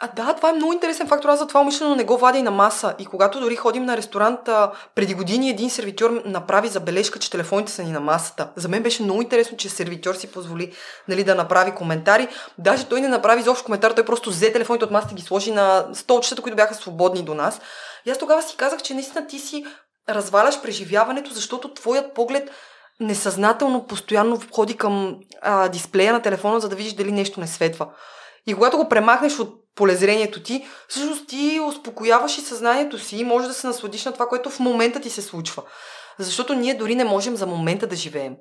А да, това е много интересен фактор. Аз затова умишлено не го вадя и на маса. И когато дори ходим на ресторант, преди години един сервитьор направи забележка, че телефоните са ни на масата. За мен беше много интересно, че сервитьор си позволи нали, да направи коментари. Даже той не направи изобщо коментар, той просто взе телефоните от масата и ги сложи на столчета, които бяха свободни до нас. И аз тогава си казах, че наистина ти си разваляш преживяването, защото твоят поглед несъзнателно постоянно входи към а, дисплея на телефона, за да видиш дали нещо не светва. И когато го премахнеш от полезрението ти, всъщност ти успокояваш и съзнанието си и можеш да се насладиш на това, което в момента ти се случва. Защото ние дори не можем за момента да живеем.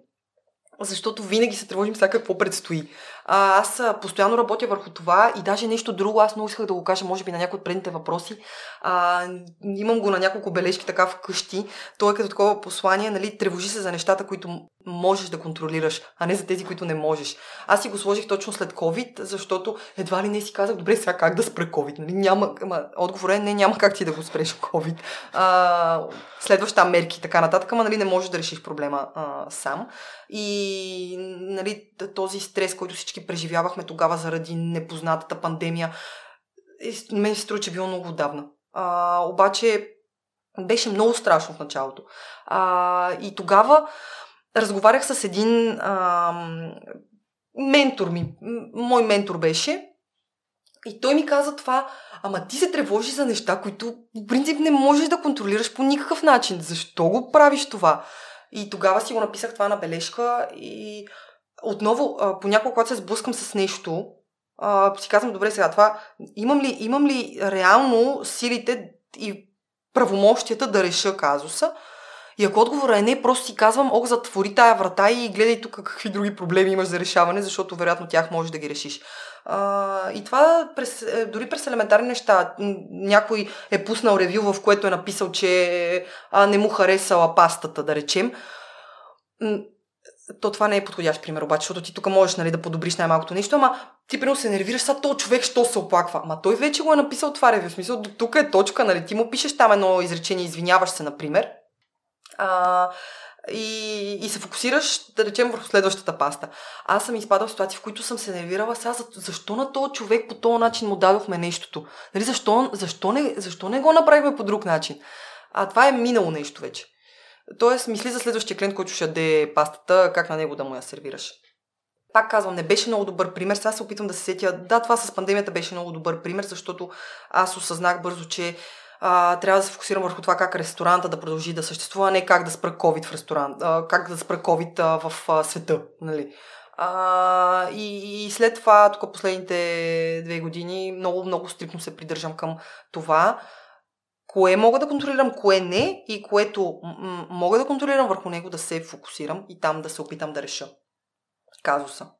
Защото винаги се тревожим сега какво предстои. Аз постоянно работя върху това и даже нещо друго, аз много исках да го кажа, може би на някои от предните въпроси. А, имам го на няколко бележки така вкъщи. То е като такова послание, нали, тревожи се за нещата, които можеш да контролираш, а не за тези, които не можеш. Аз си го сложих точно след COVID, защото едва ли не си казах, добре, сега как да спре COVID? Нали? Няма, ама, отговор е, не, няма как ти да го спреш COVID. А, следваш там мерки и така нататък, ама нали, не можеш да решиш проблема а, сам. И нали, този стрес, който всички преживявахме тогава заради непознатата пандемия, мен се струва, че било много отдавна. А, обаче беше много страшно в началото. А, и тогава разговарях с един а, ментор ми. Мой ментор беше. И той ми каза това, ама ти се тревожи за неща, които в принцип не можеш да контролираш по никакъв начин. Защо го правиш това? И тогава си го написах това на бележка и отново, понякога, когато се сблъскам с нещо, си казвам, добре сега, това, имам ли, имам ли реално силите и правомощията да реша казуса? И ако отговора е не, просто си казвам, ох, затвори тая врата и гледай тук какви други проблеми имаш за решаване, защото вероятно тях можеш да ги решиш. А, и това през, е, дори през елементарни неща. Някой е пуснал ревю, в което е написал, че а, не му харесала пастата, да речем. То това не е подходящ пример, обаче, защото ти тук можеш нали, да подобриш най-малкото нещо, ама ти примерно се нервираш, сега то човек, що се оплаква. Ама той вече го е написал това ревю. В смисъл, тук е точка, нали, ти му пишеш там едно изречение, извиняваш се, например. А, и, и се фокусираш, да речем, върху следващата паста. Аз съм изпадал в ситуации, в които съм се нервирала сега, защо на този човек по този начин му дадохме нещото? Нали, защо, защо, не, защо не го направихме по друг начин? А това е минало нещо вече. Тоест, мисли за следващия клиент, който ще яде пастата, как на него да му я сервираш. Пак казвам, не беше много добър пример. Сега се опитвам да се сетя. Да, това с пандемията беше много добър пример, защото аз осъзнах бързо, че а, трябва да се фокусирам върху това как ресторанта да продължи да съществува, а не как да спра COVID в ресторант, а, как да спра COVID а, в а, света. Нали. А, и, и след това, тук последните две години, много, много стрикно се придържам към това, кое мога да контролирам, кое не и което м- мога да контролирам върху него да се фокусирам и там да се опитам да реша казуса.